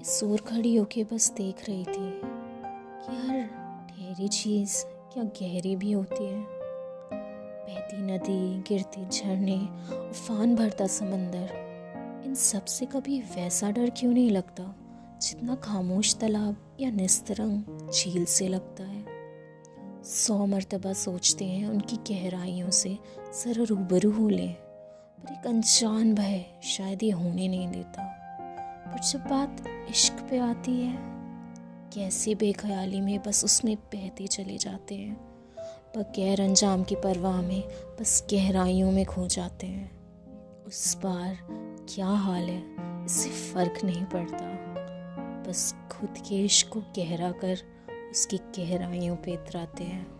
बेसोर खड़ी होके बस देख रही थी कि हर ठहरी चीज़, क्या गहरी भी होती है। बहती नदी, गिरती झरने, उफान भरता समंदर। इन सबसे कभी वैसा डर क्यों नहीं लगता जितना खामोश तालाब या निस्तरंग झील से लगता है? सौ मरतबा सोचते हैं उनकी गहराइयों से सर रूबरू हो लें, पर एक अनजान भय शायद ये होने नहीं देता। पर जब बात इश्क पे आती है। कैसी बेख्याली में बस उसमें बहते चले जाते हैं। बगैर अंजाम की परवाह में बस गहराइयों में खो जाते हैं। उस बार क्या हाल है, इससे फ़र्क नहीं पड़ता। बस खुद के इश्क को गहरा कर उसकी गहराइयों पे इतराते हैं।